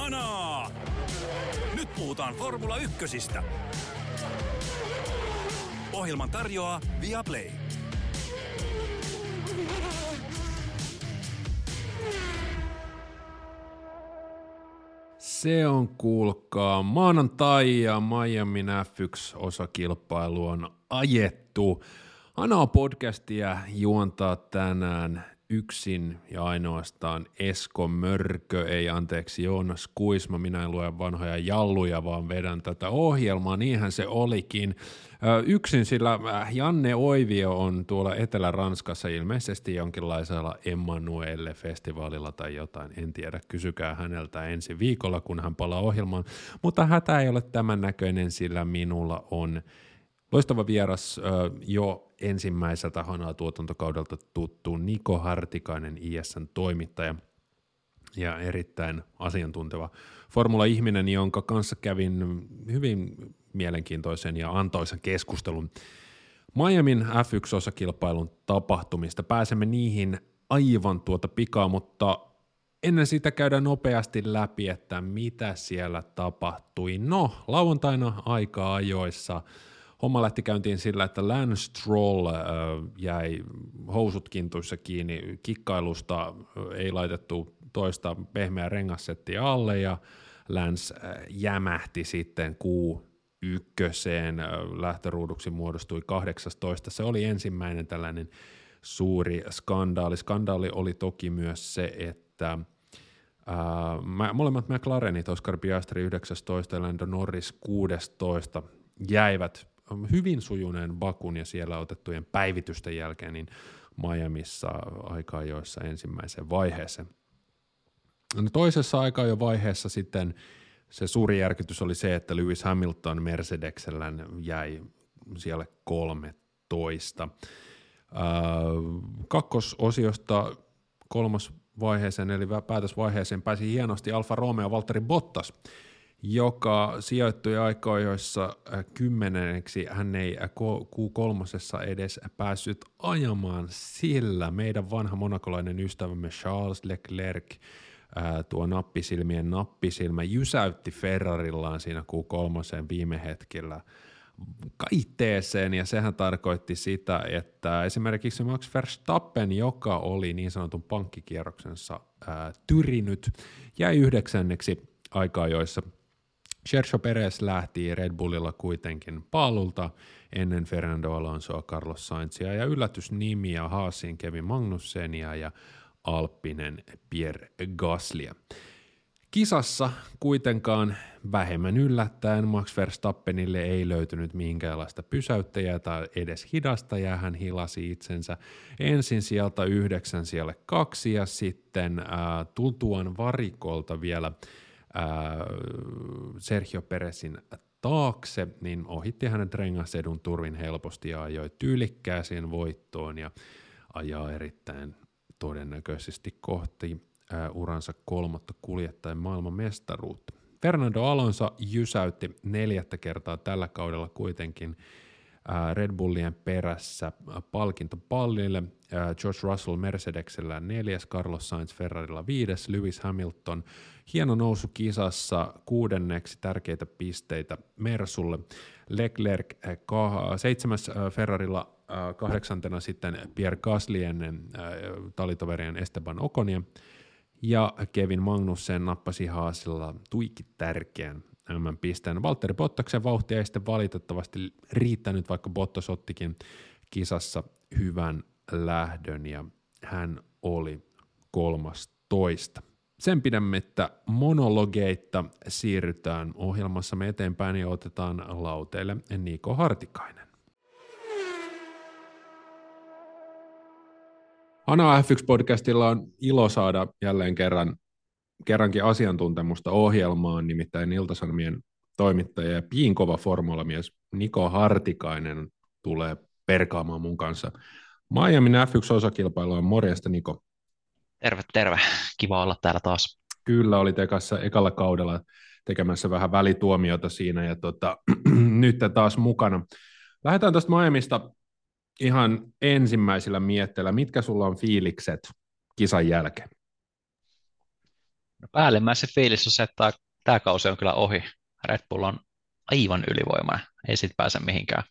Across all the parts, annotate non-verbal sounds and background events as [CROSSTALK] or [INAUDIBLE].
Kanaa! Nyt puhutaan Formula Ykkösistä. Ohjelman tarjoaa Viaplay. Se on kuulkaa maanantai ja Miami F1-osakilpailu on ajettu. Anaa podcastia juontaa tänään yksin ja ainoastaan Esko Mörkö, ei anteeksi Joonas Kuisma, minä en lue vanhoja jalluja, vaan vedän tätä ohjelmaa, niinhän se olikin. Yksin, sillä Janne Oivio on tuolla Etelä-Ranskassa ilmeisesti jonkinlaisella Emmanuelle-festivaalilla tai jotain, en tiedä, kysykää häneltä ensi viikolla, kun hän palaa ohjelmaan, mutta hätä ei ole tämän näköinen, sillä minulla on loistava vieras jo ensimmäiseltä hanaa tuotantokaudelta tuttu Niko Hartikainen, ISN toimittaja ja erittäin asiantunteva formula-ihminen, jonka kanssa kävin hyvin mielenkiintoisen ja antoisen keskustelun Miamin F1-osakilpailun tapahtumista. Pääsemme niihin aivan tuota pikaa, mutta ennen sitä käydään nopeasti läpi, että mitä siellä tapahtui. No, lauantaina aika ajoissa – homma lähti käyntiin sillä, että Lance Stroll äh, jäi housut kintuissa kiinni kikkailusta, äh, ei laitettu toista pehmeää rengassettiä alle ja Lance äh, jämähti sitten kuu ykköseen, äh, lähtöruuduksi muodostui 18. Se oli ensimmäinen tällainen suuri skandaali. Skandaali oli toki myös se, että Uh, molemmat McLarenit, Oscar Piastri 19 ja Lando Norris 16, jäivät hyvin sujuneen Bakun ja siellä otettujen päivitysten jälkeen niin Miamiissa aika joissa ensimmäiseen vaiheeseen. No toisessa aika jo vaiheessa sitten se suuri järkytys oli se, että Lewis Hamilton Mercedeksellä jäi siellä 13. kakkososiosta kolmas vaiheeseen eli päätösvaiheeseen pääsi hienosti Alfa Romeo Valtteri Bottas – joka sijoittui aikoissa äh, kymmeneksi. Hän ei äh, Q3 edes päässyt ajamaan, sillä meidän vanha monakolainen ystävämme Charles Leclerc, äh, tuo nappisilmien nappisilmä, jysäytti Ferrarillaan siinä Q3 viime hetkellä kaiteeseen, ja sehän tarkoitti sitä, että esimerkiksi Max Verstappen, joka oli niin sanotun pankkikierroksensa ää, tyrinyt, jäi yhdeksänneksi aikaa, joissa Sergio Perez lähti Red Bullilla kuitenkin paalulta ennen Fernando Alonsoa, Carlos Sainzia ja yllätysnimiä Haasin Kevin Magnussenia ja Alppinen Pierre Gaslia. Kisassa kuitenkaan vähemmän yllättäen Max Verstappenille ei löytynyt minkäänlaista pysäyttäjää tai edes hidasta ja hän hilasi itsensä ensin sieltä yhdeksän siellä kaksi ja sitten äh, tultuaan varikolta vielä – Sergio Peresin taakse, niin ohitti hänen rengasedun turvin helposti ja ajoi tyylikkääseen voittoon ja ajaa erittäin todennäköisesti kohti ää, uransa kolmatta kuljettajan maailman mestaruutta. Fernando Alonso jysäytti neljättä kertaa tällä kaudella kuitenkin Red Bullien perässä palkintopallille. George Russell Mercedeksellä neljäs, Carlos Sainz Ferrarilla viides, Lewis Hamilton hieno nousu kisassa kuudenneksi tärkeitä pisteitä Mersulle. Leclerc seitsemäs Ferrarilla kahdeksantena sitten Pierre Gasly ennen talitoverien Esteban Okonia ja Kevin Magnussen nappasi Haasilla tuikki tärkeän pisteen. Valtteri Bottaksen vauhtia ei sitten valitettavasti riittänyt, vaikka Bottas ottikin kisassa hyvän lähdön ja hän oli kolmas toista. Sen pidemmittä monologeita siirrytään ohjelmassamme eteenpäin ja otetaan lauteille Niko Hartikainen. Ana F1-podcastilla on ilo saada jälleen kerran kerrankin asiantuntemusta ohjelmaan, nimittäin Iltasanomien toimittaja ja piinkova formulamies Niko Hartikainen tulee perkaamaan mun kanssa. Miami F1-osakilpailu on morjesta Niko. Terve, terve. Kiva olla täällä taas. Kyllä, oli ekassa, ekalla kaudella tekemässä vähän välituomiota siinä ja tota, [CLEARS THROAT] nyt taas mukana. Lähdetään tuosta Miamista ihan ensimmäisillä mietteillä. Mitkä sulla on fiilikset kisan jälkeen? No, päällimmäisen fiilis on se, että tämä kausi on kyllä ohi. Red Bull on aivan ylivoimainen, ei siitä pääse mihinkään.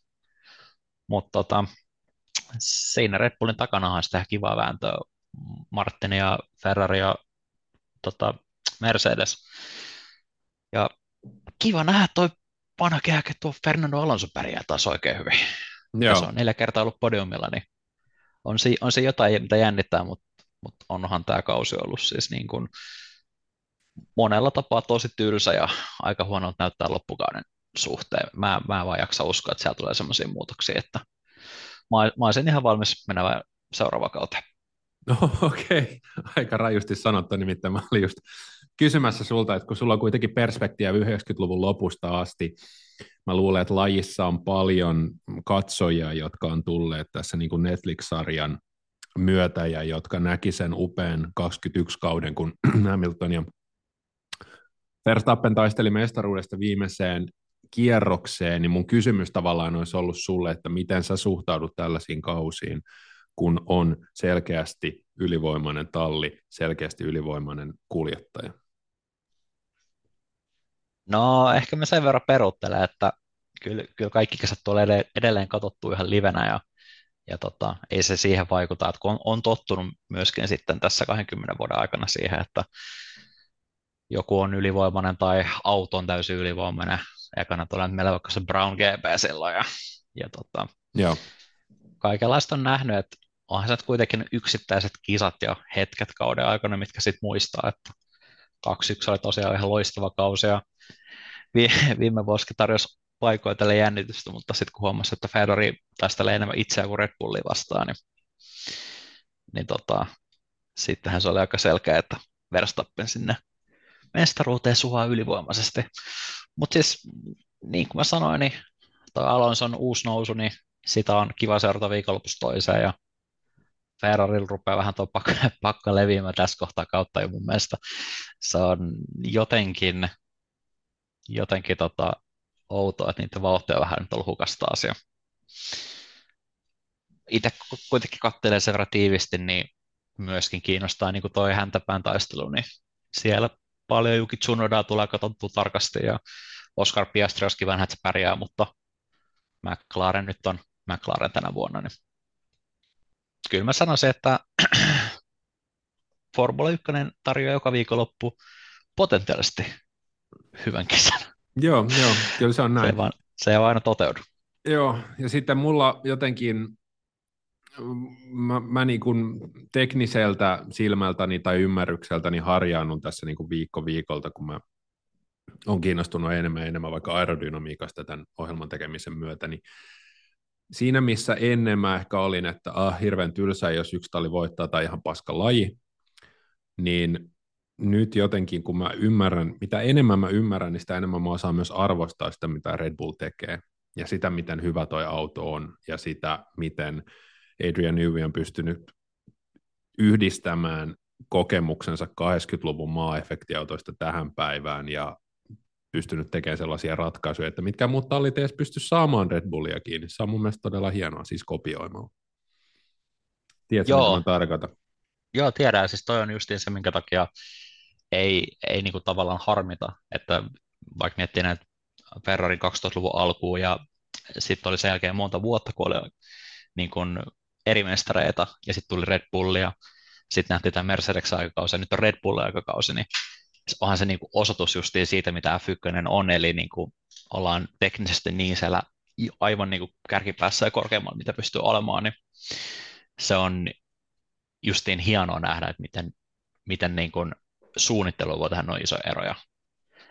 Mutta tota, siinä Red Bullin takana on sitä kivaa vääntöä. Martin ja Ferrari ja tota, Mercedes. Ja kiva nähdä toi vanha kehäke tuo Fernando Alonso pärjää taas oikein hyvin. Joo. Ja se on neljä kertaa ollut podiumilla, niin on se, on se jotain, mitä jännittää, mutta, mutta onhan tämä kausi ollut siis niin kuin monella tapaa tosi tylsä ja aika huonolta näyttää loppukauden suhteen. Mä, mä en vaan jaksa uskoa, että siellä tulee sellaisia muutoksia, että mä, mä olisin ihan valmis menemään seuraava kauteen. No [LAUGHS] okei, okay. aika rajusti sanottu, nimittäin mä olin just kysymässä sulta, että kun sulla on kuitenkin perspektiivi 90-luvun lopusta asti, mä luulen, että lajissa on paljon katsojia, jotka on tulleet tässä niin kuin Netflix-sarjan myötä ja jotka näki sen upean 21-kauden, kun [CLEARS THROAT] Hamilton ja Verstappen taisteli mestaruudesta viimeiseen kierrokseen, niin mun kysymys tavallaan olisi ollut sulle, että miten sä suhtaudut tällaisiin kausiin, kun on selkeästi ylivoimainen talli, selkeästi ylivoimainen kuljettaja? No ehkä mä sen verran peruttelen, että kyllä, kyllä kaikki kesät tulee edelleen katsottu ihan livenä ja, ja tota, ei se siihen vaikuta, että kun on, on tottunut myöskin sitten tässä 20 vuoden aikana siihen, että joku on ylivoimainen tai auto on täysin ylivoimainen. Ekana tulee meillä vaikka se Brown GP silloin ja, ja tota, Joo. kaikenlaista on nähnyt, että onhan se kuitenkin yksittäiset kisat ja hetket kauden aikana, mitkä sitten muistaa, että 2-1 oli tosiaan ihan loistava kausi ja viime vuosikin tarjosi paikoitelle jännitystä, mutta sitten kun huomasi, että Ferrari taistelee enemmän itseä kuin Red Bulli vastaan, niin, niin tota, sittenhän se oli aika selkeä, että Verstappen sinne mestaruuteen suhaa ylivoimaisesti. Mutta siis, niin kuin mä sanoin, niin toi Alonson uusi nousu, niin sitä on kiva seurata viikonlopussa toiseen, ja Ferrari rupeaa vähän tuo pakka, [LAUGHS] pakka leviämään tässä kohtaa kautta jo mun mielestä. Se on jotenkin, jotenkin tota, outoa, että niitä vauhtia on vähän nyt ollut hukasta asia. Itse kuitenkin katselee sen verran tiivisti, niin myöskin kiinnostaa niin kuin toi häntäpään taistelu, niin siellä paljon Juki Tsunodaa tulee katsottu tarkasti ja Oscar Piastri olisikin vähän, että se pärjää, mutta McLaren nyt on McLaren tänä vuonna. Niin kyllä mä sanoisin, että [CLEARS THROAT] Formula 1 tarjoaa joka viikonloppu potentiaalisesti hyvän kesän. Joo, joo, kyllä se on näin. Se ei vaan, se ei aina toteudu. Joo, ja sitten mulla jotenkin mä, mä niin kuin tekniseltä silmältäni tai ymmärrykseltäni harjaannun tässä niin kuin viikko viikolta, kun mä on kiinnostunut enemmän ja enemmän vaikka aerodynamiikasta tämän ohjelman tekemisen myötä, niin siinä missä ennen mä ehkä olin, että ah, hirveän tylsä, jos yksi tali voittaa tai ihan paska laji, niin nyt jotenkin, kun mä ymmärrän, mitä enemmän mä ymmärrän, niin sitä enemmän mä osaan myös arvostaa sitä, mitä Red Bull tekee, ja sitä, miten hyvä toi auto on, ja sitä, miten Adrian Newey on pystynyt yhdistämään kokemuksensa 80-luvun maa-efektiautoista tähän päivään ja pystynyt tekemään sellaisia ratkaisuja, että mitkä muut tallit edes pysty saamaan Red Bullia kiinni. Se on mun mielestä todella hienoa, siis kopioimalla. Tiedätkö, Joo. mitä tarkoitan? Joo, tiedän. Siis toi on justiin se, minkä takia ei, ei niinku tavallaan harmita, että vaikka miettii näitä Ferrarin 2000-luvun alkuun ja sitten oli sen jälkeen monta vuotta, kun oli niin kuin eri mestareita, ja sitten tuli Red Bullia, sitten nähtiin tämä Mercedeksen aikakausi, ja nyt on Red Bullin aikakausi, niin onhan se niin kuin osoitus justiin siitä, mitä F1 on, eli niin kuin ollaan teknisesti niin siellä aivan niin kuin kärkipäässä ja korkeammalla, mitä pystyy olemaan, niin se on justiin hienoa nähdä, että miten, miten niin kuin suunnittelu voi tehdä noin isoja eroja.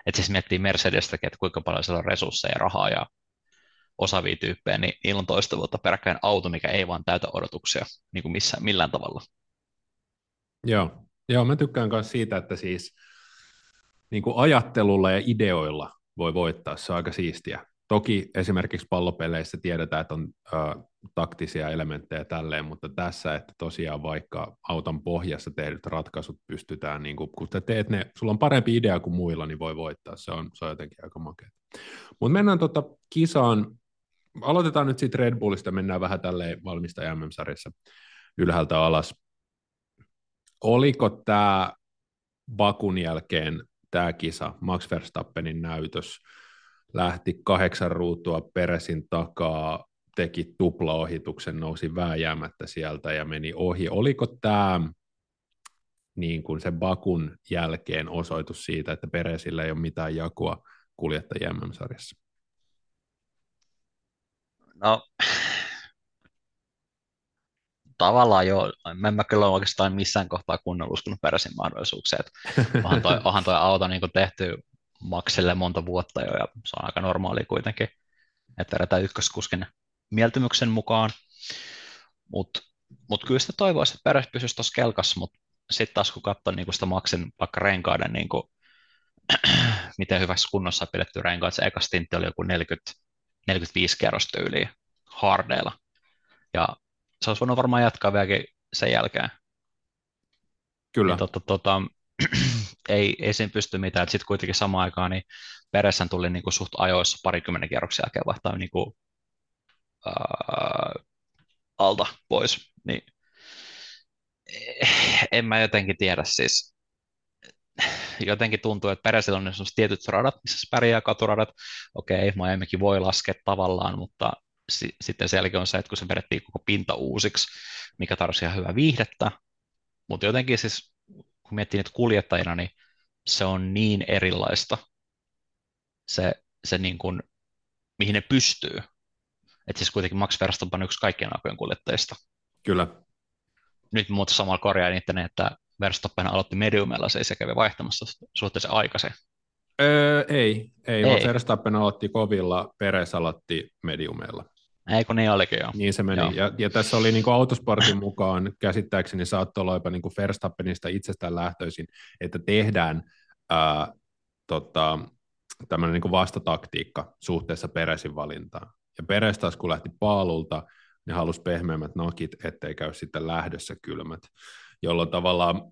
Että siis miettii Mercedestäkin, että kuinka paljon siellä on resursseja, rahaa ja osaavia tyyppejä, niin niillä on toista vuotta peräkkäin auto, mikä ei vaan täytä odotuksia niin kuin missään, millään tavalla. Joo. Joo, mä tykkään myös siitä, että siis niin kuin ajattelulla ja ideoilla voi voittaa, se on aika siistiä. Toki esimerkiksi pallopeleissä tiedetään, että on ö, taktisia elementtejä tälleen, mutta tässä, että tosiaan vaikka auton pohjassa tehdyt ratkaisut pystytään, niin kun teet ne, sulla on parempi idea kuin muilla, niin voi voittaa, se on, se on jotenkin aika makea. Mutta mennään tota kisaan aloitetaan nyt siitä Red Bullista, mennään vähän tälleen valmista MM-sarjassa ylhäältä alas. Oliko tämä Bakun jälkeen tämä kisa, Max Verstappenin näytös, lähti kahdeksan ruutua Peresin takaa, teki tuplaohituksen, nousi vääjäämättä sieltä ja meni ohi. Oliko tämä niin kuin se Bakun jälkeen osoitus siitä, että Peresillä ei ole mitään jakua kuljettajien MM-sarjassa? No, tavallaan jo, en mä kyllä oikeastaan missään kohtaa kunnolla uskonut Peresin mahdollisuuksia. onhan, toi, onhan toi auto niin tehty Maxille monta vuotta jo, ja se on aika normaali kuitenkin, että vedetään ykköskuskin mieltymyksen mukaan. Mutta mut kyllä sitä toivoisi, että Peres pysyisi tuossa kelkassa, mutta sitten taas kun katsoo niin sitä Maxin vaikka renkaiden, niin kuin, [CLEARS THROAT] miten hyvässä kunnossa pidetty renkaat, se eka stintti oli joku 40, 45 kerrosta yli hardeilla. Ja se olisi voinut varmaan jatkaa vieläkin sen jälkeen. Kyllä. Niin, tota, tota, [CLEARS THROAT] ei, ei siinä pysty mitään. Sitten kuitenkin samaan aikaan niin Peressän tuli niin kuin suht ajoissa parikymmenen kierroksen jälkeen vaihtaa niin kuin, ää, alta pois. Niin, en mä jotenkin tiedä siis. Jotenkin tuntuu, että Peresillä on tietyt radat, missä se pärjää katuradat. Okei, Miamikin voi laskea tavallaan, mutta si- sitten selkeä on se, että kun se vedettiin koko pinta uusiksi, mikä tarvitsisi ihan hyvää viihdettä, mutta jotenkin siis, kun miettii niitä kuljettajina, niin se on niin erilaista, se, se niin kuin, mihin ne pystyy. Että siis kuitenkin Max Verstappen on yksi kaikkien aikojen kuljettajista. Kyllä. Nyt muuta samalla korjaa niiden, että Verstappen aloitti mediumilla, se ei se kävi vaihtamassa suhteellisen aikaisin. Öö, ei, ei, ei. Verstappen aloitti kovilla, Peres aloitti mediumilla. Ei kun niin olikin jo. Niin se meni. Joo. Ja, ja, tässä oli niin kuin autosportin mukaan, käsittääkseni saattoi olla jopa niin kuin Verstappenista itsestään lähtöisin, että tehdään ää, tota, tämmöinen niin kuin vastataktiikka suhteessa Peresin valintaan. Ja Peres taas kun lähti paalulta, niin halusi pehmeämmät nakit, ettei käy sitten lähdössä kylmät, jolloin tavallaan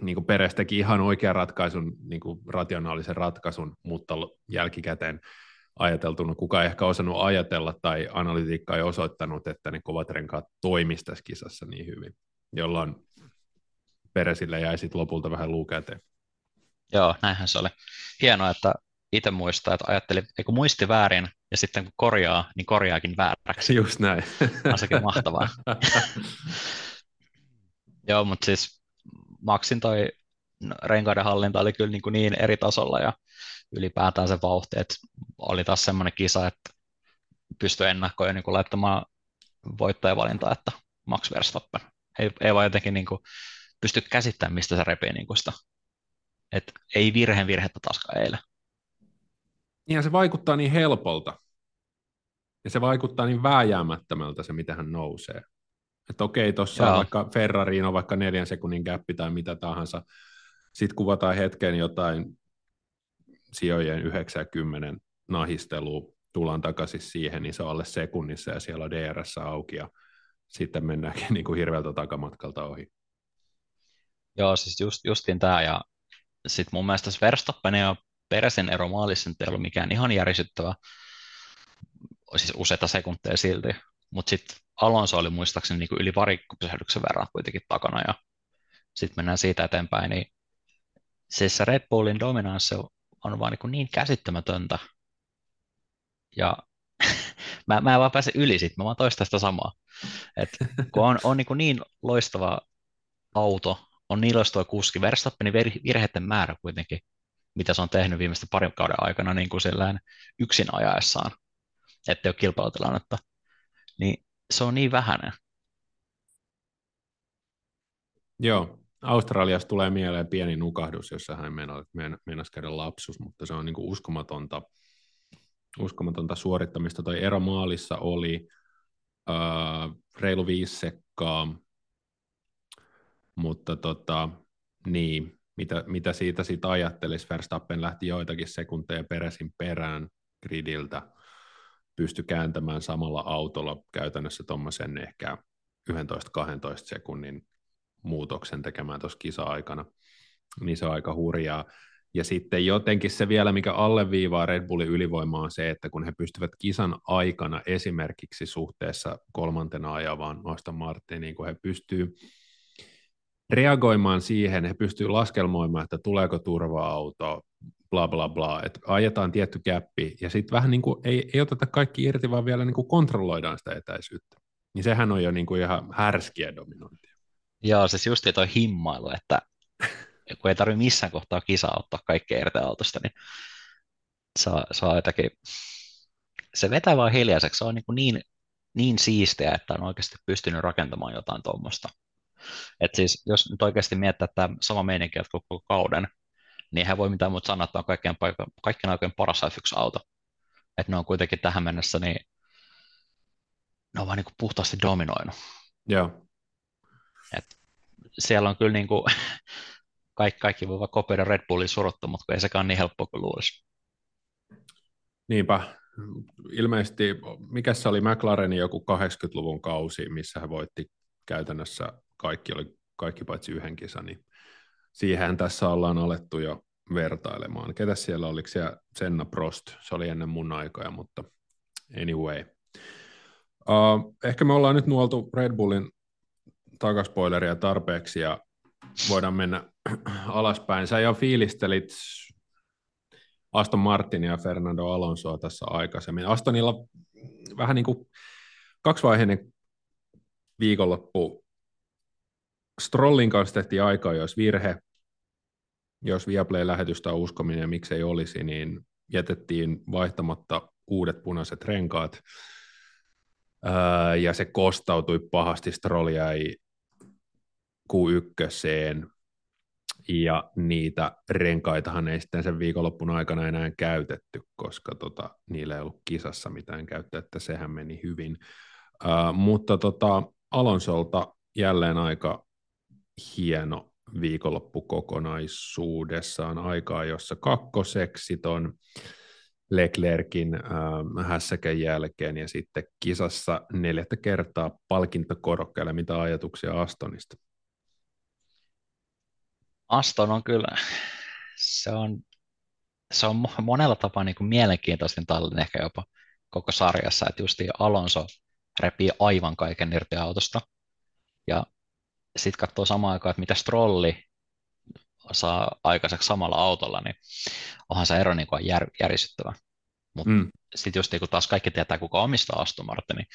niin kuin Peres teki ihan oikean ratkaisun, niin kuin rationaalisen ratkaisun, mutta jälkikäteen ajateltuna. Kuka ei ehkä osannut ajatella tai analytiikka ei osoittanut, että ne kovat renkaat toimisi tässä kisassa niin hyvin, jolloin Peresille jäi sitten lopulta vähän luukäteen. Joo, näinhän se oli. Hienoa, että itse muistaa, että ajatteli, eikö muisti väärin, ja sitten kun korjaa, niin korjaakin vääräksi. Just näin. On sekin mahtavaa. [LAUGHS] Joo, mutta siis Maxin toi renkaiden hallinta oli kyllä niin, kuin niin eri tasolla, ja ylipäätään se vauhti, että oli taas semmoinen kisa, että pystyi ennakkoon niin laittamaan voittajavalintaa, että Max Verstappen. Ei, ei vaan jotenkin niin kuin pysty käsittämään, mistä se repii niin sitä. Et ei virheen virhettä taaskaan eilen. Niin se vaikuttaa niin helpolta. Ja se vaikuttaa niin vääjäämättömältä se, mitä hän nousee. Että okei, tuossa on vaikka Ferrariin on vaikka neljän sekunnin gappi tai mitä tahansa. Sitten kuvataan hetken jotain sijojen 90 nahistelu, tullaan takaisin siihen, niin se on alle sekunnissa ja siellä on DRS auki ja sitten mennäänkin niin kuin hirveältä takamatkalta ohi. Joo, siis just, justiin tämä ja sitten mun mielestä Verstappen ja Peresin ero maalissa ei ollut mikään ihan järisyttävä, siis useita sekunteja silti, mutta sitten Alonso oli muistaakseni niin kuin yli varikkopysähdyksen verran kuitenkin takana ja sitten mennään siitä eteenpäin, niin siis se Red Bullin dominanssi on vaan niin, niin käsittämätöntä. Ja [LAUGHS] mä, mä en vaan pääse yli siitä, mä vaan toistan sitä samaa. Et kun on, on niin, niin loistava auto, on niin loistava kuski, Verstappenin virheiden määrä kuitenkin, mitä se on tehnyt viimeisten parin kauden aikana niin kuin yksin ajaessaan, ettei ole kilpailutilannetta, niin se on niin vähäinen. Joo, Australiasta tulee mieleen pieni nukahdus, jossa hän meinasi käydä lapsus, mutta se on niin kuin uskomatonta, uskomatonta suorittamista. Toi ero maalissa oli äh, reilu viisi sekkaa, mutta tota, niin, mitä, mitä siitä sitten ajattelisi, Verstappen lähti joitakin sekunteja peräsin perään gridiltä, pystyi kääntämään samalla autolla käytännössä tuommoisen ehkä 11-12 sekunnin muutoksen tekemään tuossa kisa-aikana, niin se on aika hurjaa. Ja sitten jotenkin se vielä, mikä alleviivaa Red Bullin ylivoimaa on se, että kun he pystyvät kisan aikana esimerkiksi suhteessa kolmantena ajavaan Aston Martiniin, kun he pystyvät reagoimaan siihen, he pystyvät laskelmoimaan, että tuleeko turva-auto, bla bla bla, että ajetaan tietty käppi, ja sitten vähän niin kuin ei, ei oteta kaikki irti, vaan vielä niin kuin kontrolloidaan sitä etäisyyttä. Niin sehän on jo niin kuin ihan härskiä dominointia. Joo, siis just toi himmailu, että [LAUGHS] kun ei tarvitse missään kohtaa kisaa ottaa kaikkea irti autosta, niin saa, saa jotakin, se vetää vaan hiljaiseksi, se on niin, niin, niin siistiä, että on oikeasti pystynyt rakentamaan jotain tuommoista. Et siis, jos nyt oikeasti miettii, että sama meininki koko kauden, niin hän voi mitään muuta sanoa, että on kaikkien, paikka, kaikkien aikojen paras F1-auto. Että ne on kuitenkin tähän mennessä, niin ne on vaan niin kuin puhtaasti dominoinut. Joo. Et siellä on kyllä [LAUGHS] niin kuin, kaikki, kaikki voi kopioida Red Bullin surutta, mutta ei sekään niin helppoa kuin luulisi. Niinpä. Ilmeisesti, mikä se oli McLarenin joku 80-luvun kausi, missä hän voitti käytännössä kaikki, oli kaikki paitsi yhden kisan, niin siihen tässä ollaan alettu jo vertailemaan. Ketä siellä oliko siellä Senna Prost? Se oli ennen mun aikoja, mutta anyway. Uh, ehkä me ollaan nyt nuoltu Red Bullin takaspoileria tarpeeksi ja voidaan mennä [CLEARS THROAT] alaspäin. Sä jo fiilistelit Aston Martin ja Fernando Alonsoa tässä aikaisemmin. Astonilla vähän niin kuin kaksivaiheinen viikonloppu. Strollin kanssa tehtiin aikaa, jos virhe, jos Viaplay-lähetystä on uskominen ja miksei olisi, niin jätettiin vaihtamatta uudet punaiset renkaat, ja se kostautui pahasti, Stroll jäi Q1, ja niitä renkaitahan ei sitten sen viikonloppun aikana enää käytetty, koska tota, niillä ei ollut kisassa mitään käyttöä, että sehän meni hyvin. Uh, mutta tota, Alonsolta jälleen aika hieno viikonloppu kokonaisuudessaan aikaa, jossa kakkoseksi ton Leclerkin äh, hässäkän jälkeen ja sitten kisassa neljättä kertaa palkintokorokkeelle. Mitä ajatuksia Astonista? Aston on kyllä, se on, se on monella tapaa niin kuin mielenkiintoisin tallin ehkä jopa koko sarjassa, että just Alonso repii aivan kaiken irti autosta. Ja sitten katsoo samaan aikaan, että mitä Strolli saa aikaiseksi samalla autolla, niin onhan se ero niin kuin jär, järisyttävä. Mutta mm. sitten just niin kun taas kaikki tietää, kuka omistaa Aston Martinin,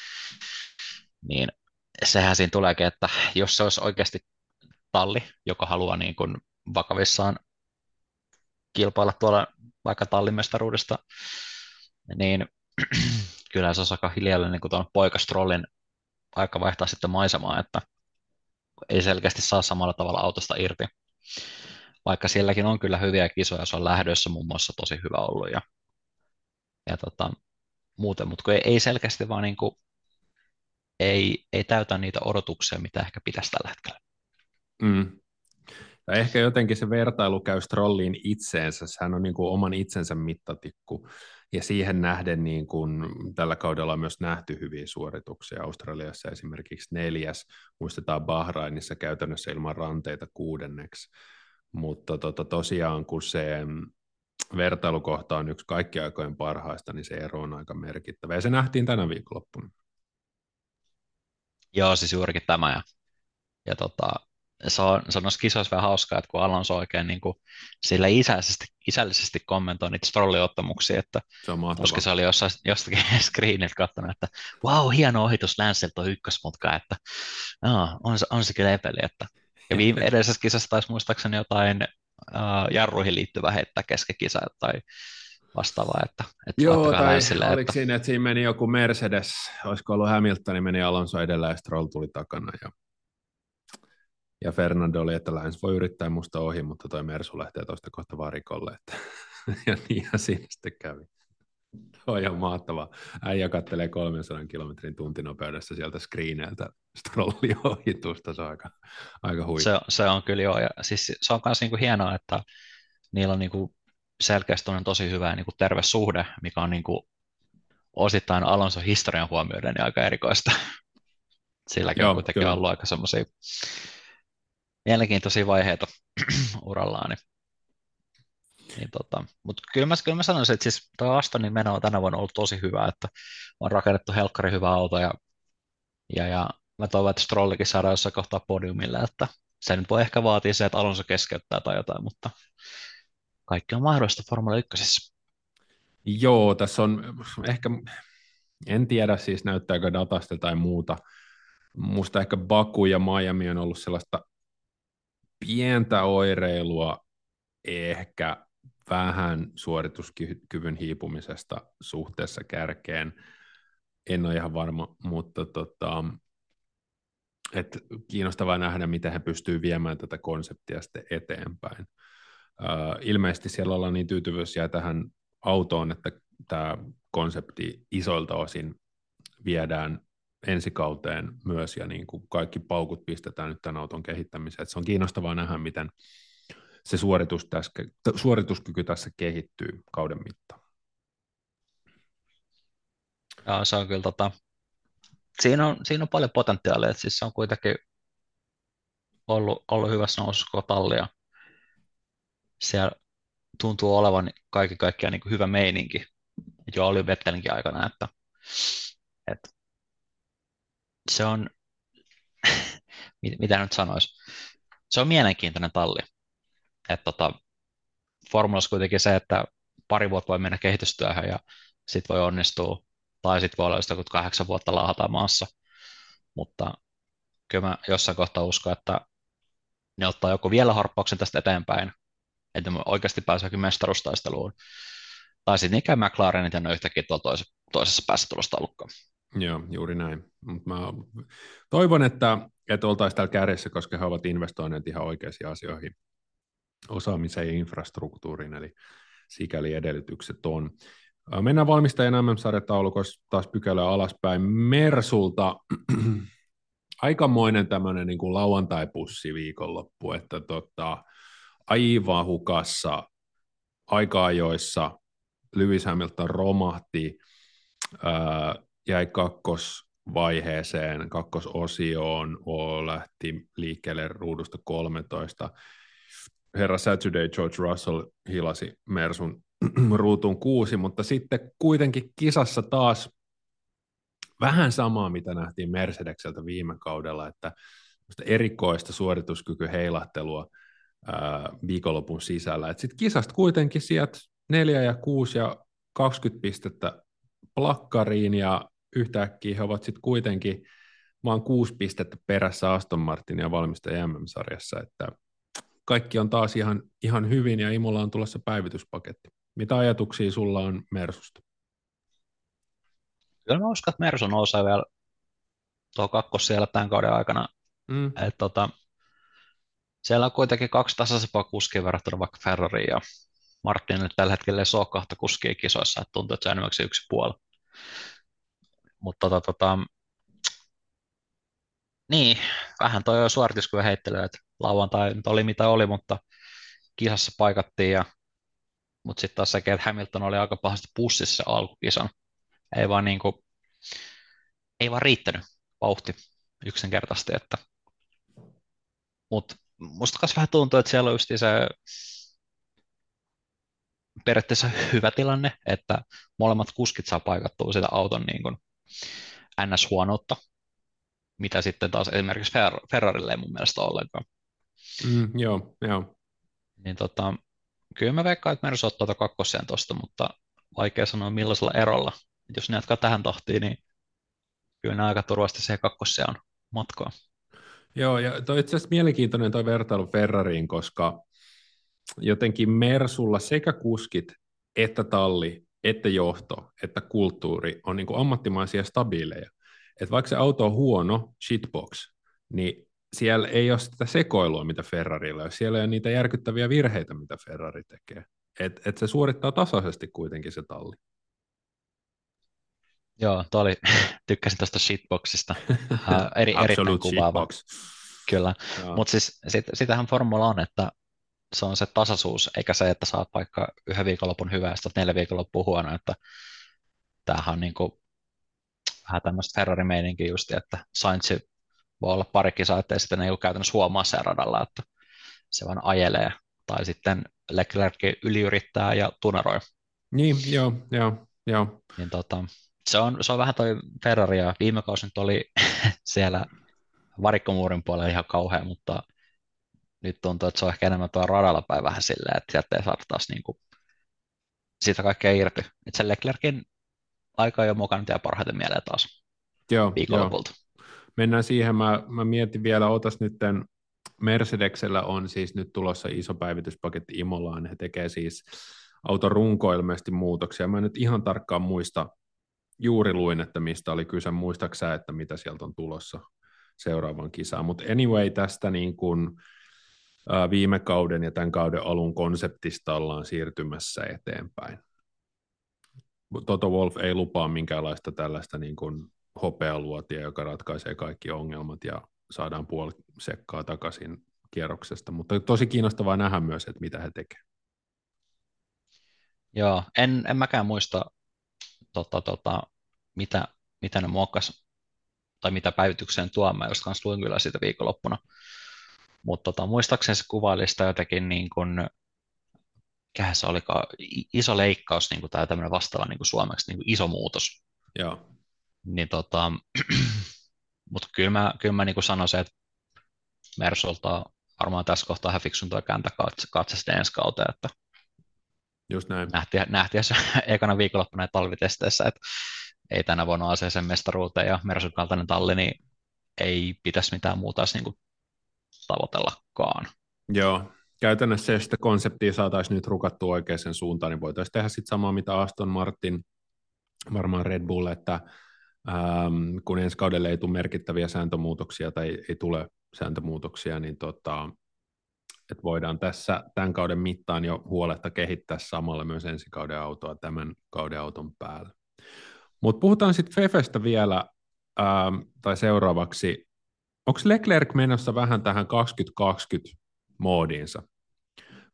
niin sehän siinä tuleekin, että jos se olisi oikeasti talli, joka haluaa niin kuin vakavissaan kilpailla tuolla vaikka tallimestaruudesta, niin [CLEARS THROAT] kyllä se olisi aika hiljalle niin tuon poikastrollin aika vaihtaa sitten maisemaa, että selkeästi saa samalla tavalla autosta irti. Vaikka sielläkin on kyllä hyviä kisoja, se on lähdössä muun muassa tosi hyvä ollut ja, ja tota, muuten, mutta ei, ei selkeästi vaan niin kuin, ei, ei täytä niitä odotuksia, mitä ehkä pitäisi tällä hetkellä. Mm. Tai ehkä jotenkin se vertailu käy Strolliin itseensä, hän on niin kuin oman itsensä mittatikku, ja siihen nähden niin kuin tällä kaudella on myös nähty hyviä suorituksia. Australiassa esimerkiksi neljäs, muistetaan Bahrainissa käytännössä ilman ranteita kuudenneksi, mutta tota, tosiaan kun se vertailukohta on yksi kaikki aikojen parhaista, niin se ero on aika merkittävä, ja se nähtiin tänä viikonloppuna. Joo, siis juurikin tämä, ja, ja tota, se on, se on noissa kisoissa vähän hauskaa, että kun Alonso oikein niin kuin sille isällisesti, isällisesti kommentoi niitä strolliottamuksia, että se on koska se oli jossain, jostakin [LAUGHS] screeniltä katsonut, että wow, hieno ohitus Länseltä on ykkösmutka, että no, on, se, on se kyllä epeli, että ja viime [LAUGHS] edellisessä kisassa taisi muistaakseni jotain uh, jarruihin liittyvä heittää keskikisa tai vastaavaa, että, että Joo, tai sille, oliko että... siinä, että siinä meni joku Mercedes, olisiko ollut Hamilton, niin meni Alonso edellä ja Stroll tuli takana ja ja Fernando oli, että lähes voi yrittää musta ohi, mutta toi Mersu lähtee tuosta kohta varikolle. Että, [LAUGHS] ja niinhän siinä sitten kävi. Toi on mahtavaa. Äijä kattelee 300 kilometrin tuntinopeudessa sieltä screeneiltä strolli ohitusta. Se on aika, aika huikea. Se, se, on kyllä joo. Ja siis se on myös niinku hienoa, että niillä on niinku selkeästi on tosi hyvä niinku terve suhde, mikä on niinku osittain Alonso historian huomioiden niin aika erikoista. Silläkin joo, on kuitenkin kyllä. ollut aika semmoisia mielenkiintoisia vaiheita [CLEARS THROAT] urallaan. Niin, niin tota, mutta kyllä kyllä mä sanoisin, että siis tuo Astonin meno on tänä vuonna ollut tosi hyvä, että on rakennettu helkkari hyvä auto ja, ja, ja mä toivon, että Strollikin saadaan jossain kohtaa podiumille, että se nyt voi ehkä vaatia se, että Alonso keskeyttää tai jotain, mutta kaikki on mahdollista Formula 1. Joo, tässä on ehkä, en tiedä siis näyttääkö datasta tai muuta. Musta ehkä Baku ja Miami on ollut sellaista pientä oireilua ehkä vähän suorituskyvyn hiipumisesta suhteessa kärkeen. En ole ihan varma, mutta tota, et kiinnostavaa nähdä, miten he pystyvät viemään tätä konseptia sitten eteenpäin. Uh, ilmeisesti siellä ollaan niin tyytyväisiä tähän autoon, että tämä konsepti isoilta osin viedään ensi kauteen myös, ja niin kuin kaikki paukut pistetään nyt tämän auton kehittämiseen. Et se on kiinnostavaa nähdä, miten se suoritus tässä, suorituskyky tässä kehittyy kauden mittaan. Ja se on kyllä tota, siinä on, siinä on paljon potentiaalia, että siis se on kuitenkin ollut, ollut hyvässä nousussa koko tallia. Siellä tuntuu olevan kaikki kaikkiaan niin hyvä meininki. Jo oli Vettelinkin aikana, että, että se on, [LAUGHS] mitä nyt sanoisi, se on mielenkiintoinen talli. Että tota, formulassa kuitenkin se, että pari vuotta voi mennä kehitystyöhön ja sitten voi onnistua, tai sitten voi olla just kahdeksan vuotta laahata maassa. Mutta kyllä mä jossain kohtaa uskon, että ne ottaa joku vielä harppauksen tästä eteenpäin, että me oikeasti pääseekin mestarustaisteluun. Tai sitten käy McLarenit ja ne yhtäkkiä tuolla toisessa, päässä tulosta taulukkoon. Joo, juuri näin. Mut mä toivon, että, että oltaisiin täällä kärjessä, koska he ovat investoineet ihan oikeisiin asioihin, osaamiseen ja infrastruktuuriin, eli sikäli edellytykset on. Mennään valmistajan MM-sarjataulukossa taas pykälä alaspäin. Mersulta [CLEARS THROAT] aikamoinen tämmöinen niin kuin lauantai-pussi viikonloppu, että tota, aivan hukassa aika-ajoissa Lewis Hamilton romahti, ää, jäi kakkosvaiheeseen, kakkososioon, o, lähti liikkeelle ruudusta 13. Herra Saturday George Russell hilasi Mersun [CLEARS THROAT] ruutuun kuusi, mutta sitten kuitenkin kisassa taas vähän samaa, mitä nähtiin Mercedekseltä viime kaudella, että erikoista suorituskykyheilahtelua ää, viikonlopun sisällä. Sitten kisasta kuitenkin sieltä 4 ja 6 ja 20 pistettä plakkariin ja yhtäkkiä he ovat sitten kuitenkin vain kuusi pistettä perässä Aston Martin ja valmista MM-sarjassa, että kaikki on taas ihan, ihan hyvin ja Imolla on tulossa päivityspaketti. Mitä ajatuksia sulla on Mersusta? Kyllä mä uskon, että Mersu nousee vielä tuo kakkos siellä tämän kauden aikana. Mm. Et, tota, siellä on kuitenkin kaksi tasaisempaa kuskia verrattuna vaikka Ferrariin ja Martin nyt tällä hetkellä ei ole kahta kuskia kisoissa, että tuntuu, että se on enimmäkseen yksi puoli. Mutta tota, tota, niin, vähän toi suorituskyvyn heittely, että lauantai nyt oli mitä oli, mutta kisassa paikattiin ja mutta sitten taas sekin, että Hamilton oli aika pahasti pussissa alkukisan. Ei vaan, niin kuin, ei vaan riittänyt vauhti yksinkertaisesti. Että. Mutta musta vähän tuntuu, että siellä on just se periaatteessa hyvä tilanne, että molemmat kuskit saa paikattua sitä auton niin kuin NS-huonoutta, mitä sitten taas esimerkiksi Ferrarille ei mun mielestä ollenkaan. Mm, joo, joo. Niin tota, kyllä mä veikkaan, että Mersu ottaa kakkoseen tuosta, mutta vaikea sanoa millaisella erolla. Jos ne jatkaa tähän tahtiin, niin kyllä ne aika turvasti se kakkoseen on matkaa. Joo, ja toi itse asiassa mielenkiintoinen tuo vertailu Ferrariin, koska jotenkin Mersulla sekä kuskit että talli, että johto, että kulttuuri on niin kuin ammattimaisia stabiileja. Et vaikka se auto on huono, shitbox, niin siellä ei ole sitä sekoilua, mitä Ferrarilla on. Siellä ei ole niitä järkyttäviä virheitä, mitä Ferrari tekee. Et, et se suorittaa tasaisesti kuitenkin se talli. Joo, tuo oli, [LAUGHS] tykkäsin tuosta shitboxista. Uh, eri, erittäin kuvaava. Shitbox. Kyllä, mutta siis sit, sitähän formula on, että se on se tasaisuus, eikä se, että saat vaikka yhden viikonlopun hyvää ja sitten neljä viikonloppua huono, että tämähän on niin kuin, vähän tämmöistä Ferrari-meininkiä just, että Sainz voi olla pari kisaa, ettei sitten ei ole käytännössä huomaa se radalla, että se vaan ajelee. Tai sitten Leclerc yliyrittää ja tuneroi. Niin, joo, joo, joo. Niin tota, se, on, se on vähän toi Ferrari ja viime kausi nyt oli [LAUGHS] siellä varikkomuurin puolella ihan kauhea, mutta nyt tuntuu, että se on ehkä enemmän tuo radalla päin vähän silleen, että sieltä ei saada taas niin kuin siitä kaikkea irti. Että se Leclerkin aika jo mukana ja parhaiten mieleen taas Joo, viikonlopulta. Joo. Mennään siihen, mä, mä mietin vielä, otas nyt Mercedeksellä on siis nyt tulossa iso päivityspaketti Imolaan, he tekee siis auton runko ilmeisesti muutoksia. Mä en nyt ihan tarkkaan muista, juuri luin, että mistä oli kyse, muistaaksä, että mitä sieltä on tulossa seuraavan kisaan. Mutta anyway, tästä niin kun, viime kauden ja tämän kauden alun konseptista ollaan siirtymässä eteenpäin. Toto Wolf ei lupaa minkäänlaista tällaista niin kuin hopealuotia, joka ratkaisee kaikki ongelmat ja saadaan puoli sekkaa takaisin kierroksesta, mutta tosi kiinnostavaa nähdä myös, että mitä he tekevät. Joo, en, en mäkään muista, tota, tota, mitä, mitä ne muokkas, tai mitä päivitykseen tuo, mä just kanssa luin kyllä siitä viikonloppuna, mutta tota, muistaakseni se kuvaili sitä jotenkin niin kuin, mikähän se oli, iso leikkaus niin kuin, tai tämmöinen vastaava niin kuin suomeksi, niin kuin iso muutos. Joo. Niin tota, [CLEARS THROAT] mutta kyllä mä, kyllä mä niin kuin sanoisin, että Mersolta varmaan tässä kohtaa hän fiksuntua kääntää katse, katse sitten ensi kauteen, että Just näin. Nähtiin, nähtiin se [LAUGHS] ekana viikonloppuna talvitesteissä, että ei tänä vuonna aseeseen mestaruuteen ja Mersun kaltainen talli, niin ei pitäisi mitään muuta niin kuin tavoitellakaan. Joo, käytännössä jos sitä konseptia saataisiin nyt rukattua oikeaan suuntaan, niin voitaisiin tehdä sitten samaa, mitä Aston Martin, varmaan Red Bull, että ähm, kun ensi kaudelle ei tule merkittäviä sääntömuutoksia tai ei, ei tule sääntömuutoksia, niin tota, että voidaan tässä tämän kauden mittaan jo huoletta kehittää samalla myös ensi kauden autoa tämän kauden auton päällä. Mutta puhutaan sitten Fefestä vielä, ähm, tai seuraavaksi. Onko Leclerc menossa vähän tähän 2020-moodiinsa?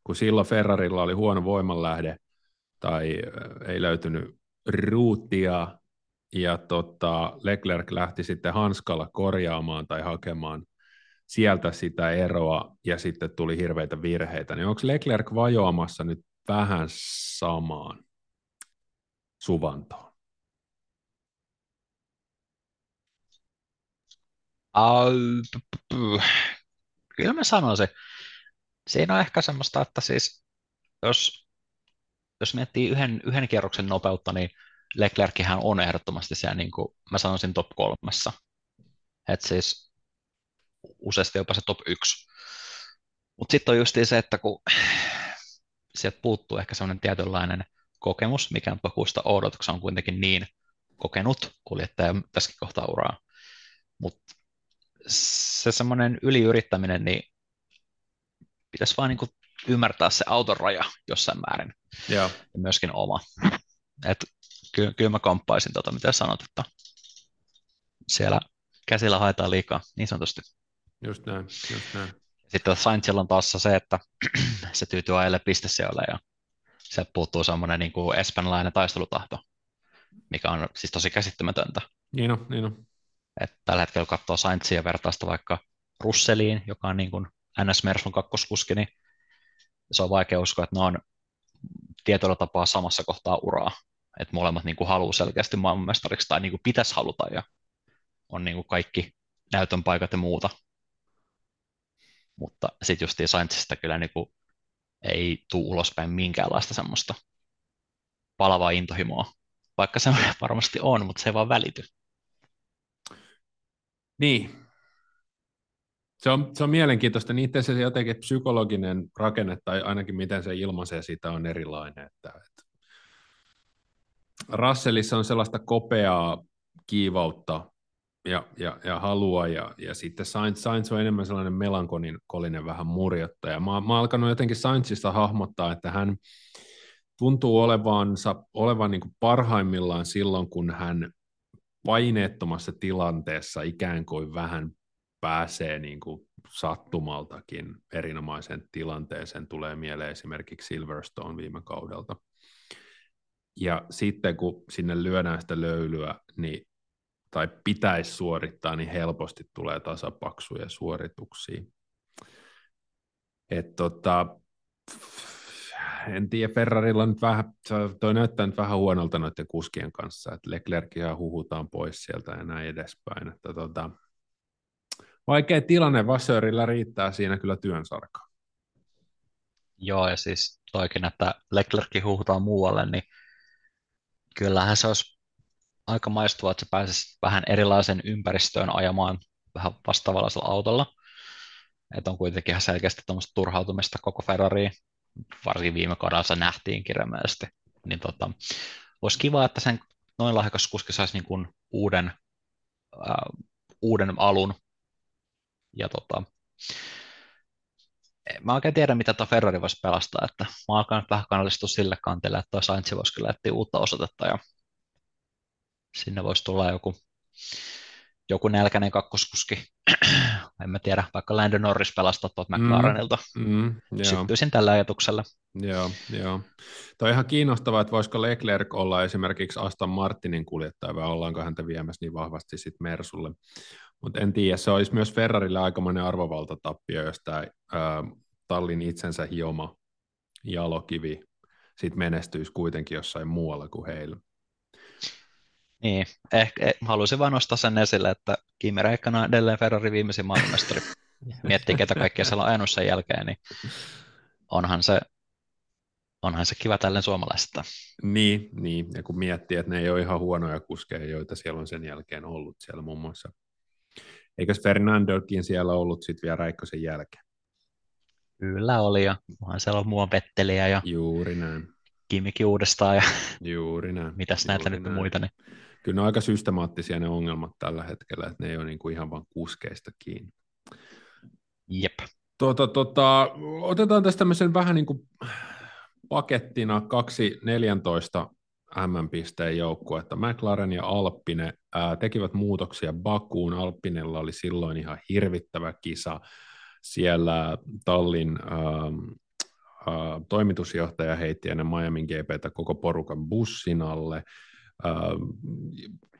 Kun silloin Ferrarilla oli huono voimanlähde, tai äh, ei löytynyt ruuttia, ja tota, Leclerc lähti sitten hanskalla korjaamaan tai hakemaan sieltä sitä eroa ja sitten tuli hirveitä virheitä, niin onko Leclerc vajoamassa nyt vähän samaan suvantoon? Kyllä mä sanoisin. Siinä on ehkä semmoista, että siis jos, jos miettii yhden, yhden kierroksen nopeutta, niin Leclerchän on ehdottomasti siellä, niin kuin mä sanoisin, top kolmessa. Et siis useasti jopa se top 1. Mutta sitten on just se, että kun sieltä puuttuu ehkä sellainen tietynlainen kokemus, mikä on pakuista odotuksia on kuitenkin niin kokenut kuljettaja tässä kohtaa uraa. Mutta se semmoinen yliyrittäminen, niin pitäisi vaan niin ymmärtää se auton raja jossain määrin. Ja, Ja myöskin oma. Et ky- kyllä mä komppaisin tota, mitä sanot, että siellä käsillä haetaan liikaa, niin sanotusti. Just näin, just näin. Sitten Sainzilla on taas se, että [CLEARS THROAT] se tyytyy ajelle pistesijoille ja sieltä puuttuu semmoinen niin kuin espanjalainen taistelutahto, mikä on siis tosi käsittämätöntä. Niin on, niin on. Et tällä hetkellä katsoo Sainzia vertaista vaikka Russeliin, joka on niin kuin NS Mersun kakkoskuski, niin se on vaikea uskoa, että ne on tietyllä tapaa samassa kohtaa uraa. Että molemmat niin kuin haluaa selkeästi maailmanmestariksi tai niin kuin pitäisi haluta ja on niin kuin kaikki näytön paikat ja muuta mutta sitten justiin Saintsista kyllä niin kuin ei tule ulospäin minkäänlaista semmoista palavaa intohimoa, vaikka se [LAUGHS] varmasti on, mutta se ei vaan välity. Niin. Se on, se on mielenkiintoista, niiden se jotenkin psykologinen rakenne, tai ainakin miten se ilmaisee sitä on erilainen. Että, että Russellissa on sellaista kopeaa kiivautta, ja, ja, ja halua, ja, ja sitten Sainz, Sainz on enemmän sellainen melankolinen vähän murjottaja. Mä, mä oon alkanut jotenkin Sainzista hahmottaa, että hän tuntuu olevansa, olevan niin parhaimmillaan silloin, kun hän paineettomassa tilanteessa ikään kuin vähän pääsee niin kuin sattumaltakin erinomaisen tilanteeseen. Tulee mieleen esimerkiksi Silverstone viime kaudelta. Ja sitten kun sinne lyödään sitä löylyä, niin tai pitäisi suorittaa, niin helposti tulee tasapaksuja suorituksia. Et tota, en tiedä, Ferrarilla nyt vähän, toi näyttää nyt vähän huonolta noiden kuskien kanssa, että Leclercia huhutaan pois sieltä ja näin edespäin. Että tota, vaikea tilanne Vassörillä riittää siinä kyllä työn sarkaa. Joo, ja siis toikin, että Leclerc huutaa muualle, niin kyllähän se olisi aika maistua, että se pääsisi vähän erilaisen ympäristöön ajamaan vähän vastaavallaisella autolla. Että on kuitenkin ihan selkeästi turhautumista koko Ferrariin, varsinkin viime kaudella nähtiin kirjaimellisesti. Niin tota, olisi kiva, että sen noin lahjakas kuski saisi niin kuin uuden, äh, uuden alun. Ja tota, mä oikein tiedä, mitä tuo Ferrari voisi pelastaa, että mä alkan vähän kanallistua sille kantille, että Sainz voisi kyllä etsiä uutta osoitetta ja sinne voisi tulla joku, joku nälkäinen kakkoskuski. [CLEARS THROAT] en mä tiedä, vaikka Landon Norris pelastaa tuolta McLarenilta. Mm, mm, Syttyisin tällä ajatuksella. Joo, joo. Tuo on ihan kiinnostavaa, että voisiko Leclerc olla esimerkiksi Aston Martinin kuljettaja, vai ollaanko häntä viemässä niin vahvasti sitten Mersulle. Mutta en tiedä, se olisi myös Ferrarille aikamoinen arvovaltatappio, jos tämä tallin itsensä hioma jalokivi sitten menestyisi kuitenkin jossain muualla kuin heillä. Niin, ehkä haluaisin vain nostaa sen esille, että Kimi Räikkönen on edelleen Ferrari viimeisin maailmanmestari. [LAUGHS] Miettii, ketä kaikkia siellä on ajanut sen jälkeen, niin onhan se, onhan se kiva tälle suomalaisesta. Niin, niin, ja kun miettii, että ne ei ole ihan huonoja kuskeja, joita siellä on sen jälkeen ollut siellä muun muassa. Eikös Fernandokin siellä ollut sitten vielä Räikkösen jälkeen? Kyllä oli, ja onhan siellä on muun Vetteliä ja Juuri näin. Kimikin uudestaan ja Juuri näin. mitäs Juuri näitä nyt muita. Niin... Kyllä ne on aika systemaattisia ne ongelmat tällä hetkellä, että ne ei ole niin kuin ihan vain kuskeista kiinni. Jep. Tuota, tuota, otetaan tästä tämmöisen vähän niin kuin pakettina kaksi 14 M-pisteen joukkuetta. McLaren ja Alppine ää, tekivät muutoksia Bakuun. Alppinella oli silloin ihan hirvittävä kisa. Siellä Tallin ää, ää, toimitusjohtaja heitti ennen Miami GPtä koko porukan bussin alle. Ää,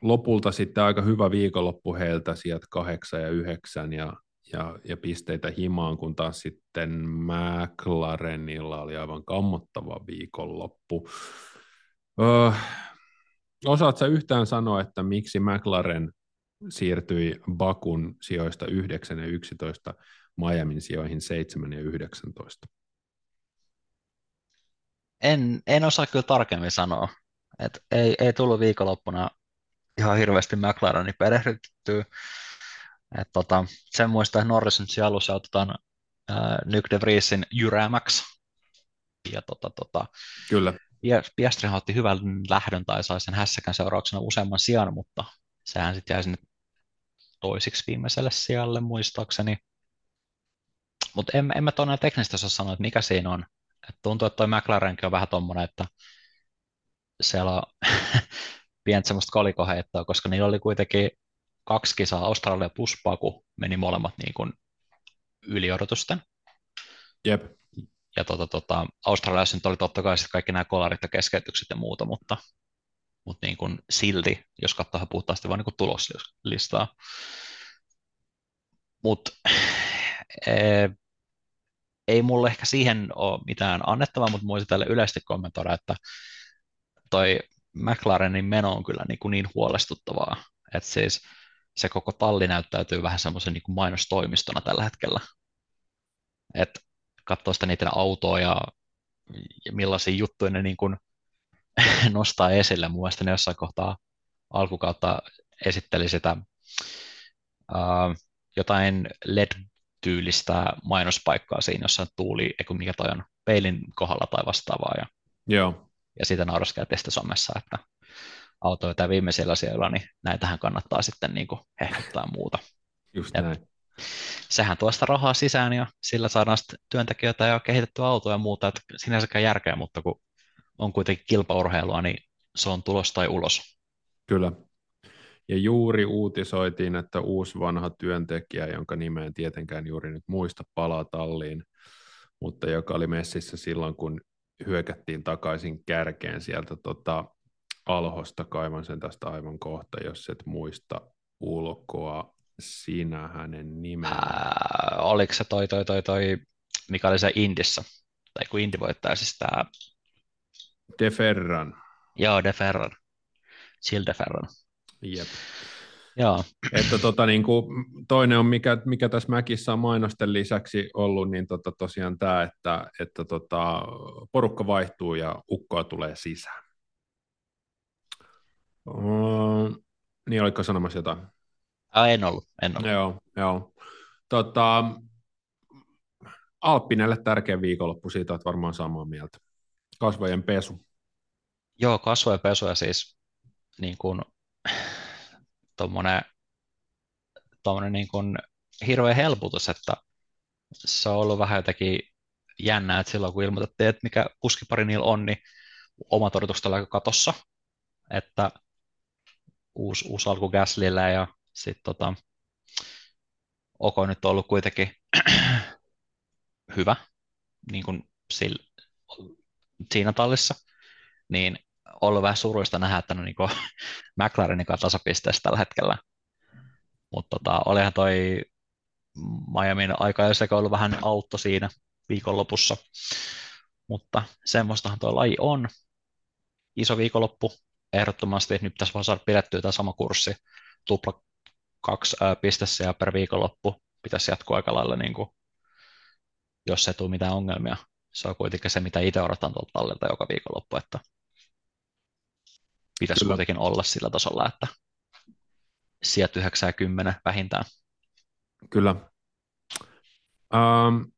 lopulta sitten aika hyvä viikonloppu heiltä sieltä kahdeksan ja yhdeksän ja, ja, ja pisteitä himaan, kun taas sitten McLarenilla oli aivan kammottava viikonloppu. Öö, osaatko yhtään sanoa, että miksi McLaren siirtyi Bakun sijoista 9 ja 11 Miamin sijoihin 7 ja 19? En, en osaa kyllä tarkemmin sanoa. Et ei, ei tullut viikonloppuna ihan hirveästi McLarenin perehdyttyä. Et tota, sen muistaa, että Norris nyt alussa otetaan äh, Nyk de Vriesin jyräämäksi. Ja tota, tota, Kyllä. Piastri otti hyvän lähdön tai sai sen hässäkän seurauksena useamman sijan, mutta sehän sitten jäi sinne toisiksi viimeiselle sijalle muistaakseni. Mutta en, en mä tuonne teknisesti osaa sanoa, että mikä siinä on. Et tuntuu, että toi McLarenkin on vähän tuommoinen, että siellä on [LAUGHS] pientä semmoista kolikoheittoa, koska niillä oli kuitenkin kaksi kisaa, Australia plus Paku, meni molemmat niin kuin yli odotusten. Jep. Ja tota, tota, Australiassa nyt oli totta kai kaikki nämä kolarit ja keskeytykset ja muuta, mutta, mutta niin kuin silti, jos katsoo puhtaasti vain niin tuloslistaa. Mutta e- ei mulle ehkä siihen ole mitään annettavaa, mutta voisin tälle yleisesti kommentoida, että toi McLarenin meno on kyllä niin, kuin niin huolestuttavaa, että siis se koko talli näyttäytyy vähän semmoisen niin mainostoimistona tällä hetkellä. Että katsoo sitä niiden autoa ja, ja millaisia juttuja ne niin kuin [LAUGHS] nostaa esille. Mun mielestä ne jossain kohtaa alkukautta esitteli sitä uh, jotain LED-tyylistä mainospaikkaa siinä jossain tuuli, eikö mikä toi on, peilin kohdalla tai vastaavaa. Ja, Joo. Ja siitä nauraskeltiin sitten somessa, että autoja tai viimeisillä siellä, niin näitähän kannattaa sitten niin kuin hehkuttaa muuta. Just ja näin sehän tuosta rahaa sisään ja sillä saadaan työntekijöitä ja kehitettyä autoja ja muuta, että sinänsäkään järkeä, mutta kun on kuitenkin kilpaurheilua, niin se on tulos tai ulos. Kyllä. Ja juuri uutisoitiin, että uusi vanha työntekijä, jonka nimeen tietenkään juuri nyt muista, palaa talliin, mutta joka oli messissä silloin, kun hyökättiin takaisin kärkeen sieltä tota, alhosta, kaivan sen tästä aivan kohta, jos et muista ulkoa sinä hänen nimen? Ää, oliko se toi, toi, toi, toi, mikä oli se Indissä? Tai kun Indi voittaa siis tämä... De Ferran. Joo, De Ferran. Chill De Ferran. Jep. Joo. Että tota, niin kuin, toinen on, mikä, mikä tässä Mäkissä on mainosten lisäksi ollut, niin tota, tosiaan tämä, että, että tota, porukka vaihtuu ja ukkoa tulee sisään. Uh, niin, oliko sanomassa jotain? Ää, en ollut, en ollut. Joo, joo. Tota, Alppinelle tärkeä viikonloppu, siitä olet varmaan samaa mieltä. Kasvojen pesu. Joo, kasvojen pesu ja siis niin kuin, tommonen niin kuin hirveä helpotus, että se on ollut vähän jotenkin jännää, että silloin kun ilmoitettiin, että mikä kuskipari niillä on, niin omat odotukset oli aika katossa, että uusi, uusi alku Gaslille ja sitten tota, Oko nyt on ollut kuitenkin [CLEARS THROAT] hyvä niin kuin sillä, siinä tallissa, niin ollut vähän suruista nähdä, että no niin kuin [LAUGHS] McLarenin tasapisteessä tällä hetkellä. Mutta tota, olihan toi Miamin aika sekä ollut vähän autto siinä viikonlopussa. Mutta semmoistahan tuo laji on. Iso viikonloppu, ehdottomasti nyt tässä voi saada pidettyä tämä sama kurssi, tupla kaksi pistessä ja per viikonloppu pitäisi jatkua aika lailla, niin kuin, jos ei tule mitään ongelmia. Se on kuitenkin se, mitä itse odotan tuolta tallilta joka viikonloppu, että pitäisi Kyllä. kuitenkin olla sillä tasolla, että sieltä 90 vähintään. Kyllä. Um,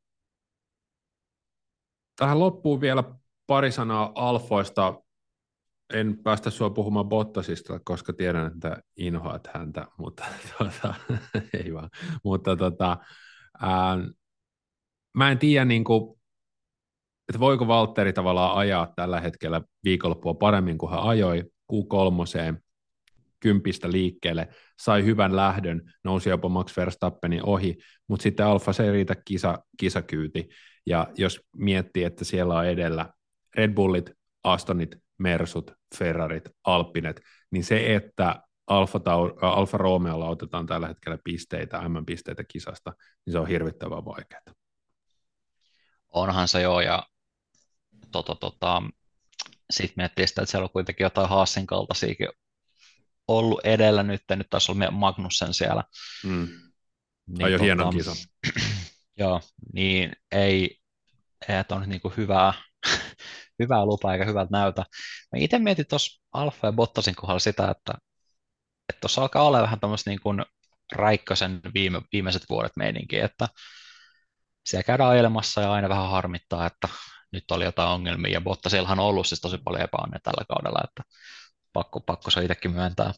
tähän loppuun vielä pari sanaa alfoista en päästä sua puhumaan Bottasista, koska tiedän, että inhoat häntä, mutta [LAUGHS] tuota, ei vaan. Mutta tota, ää, mä en tiedä, niin kuin, että voiko Valtteri tavallaan ajaa tällä hetkellä viikonloppua paremmin kuin hän ajoi Q3 kympistä liikkeelle, sai hyvän lähdön, nousi jopa Max Verstappenin ohi, mutta sitten Alfa se ei riitä kisa, kisakyyti. Ja jos miettii, että siellä on edellä Red Bullit, Astonit, Mersut, Ferrarit, Alpinet, niin se, että Alfa, äh, Alfa Romeolla otetaan tällä hetkellä pisteitä, M-pisteitä kisasta, niin se on hirvittävän vaikeaa. Onhan se joo, ja tota, tota, sitten miettii sitä, että siellä on kuitenkin jotain Haasin kaltaisiakin ollut edellä nyt, nyt taisi olla Magnussen siellä. Mm. Niin, Ajo tota, hienon kisan. [CLEARS THROAT] joo, niin ei, ei että on niin kuin hyvää, [LAUGHS] hyvää lupaa eikä hyvältä näytä. Mä itse mietin tuossa Alfa ja Bottasin kohdalla sitä, että tuossa alkaa olla vähän tämmöistä niin kuin Raikkosen viime, viimeiset vuodet meininki, että siellä käydään ajelemassa ja aina vähän harmittaa, että nyt oli jotain ongelmia, ja Bottasillahan on ollut siis tosi paljon epäonne tällä kaudella, että pakko, pakko se itsekin myöntää.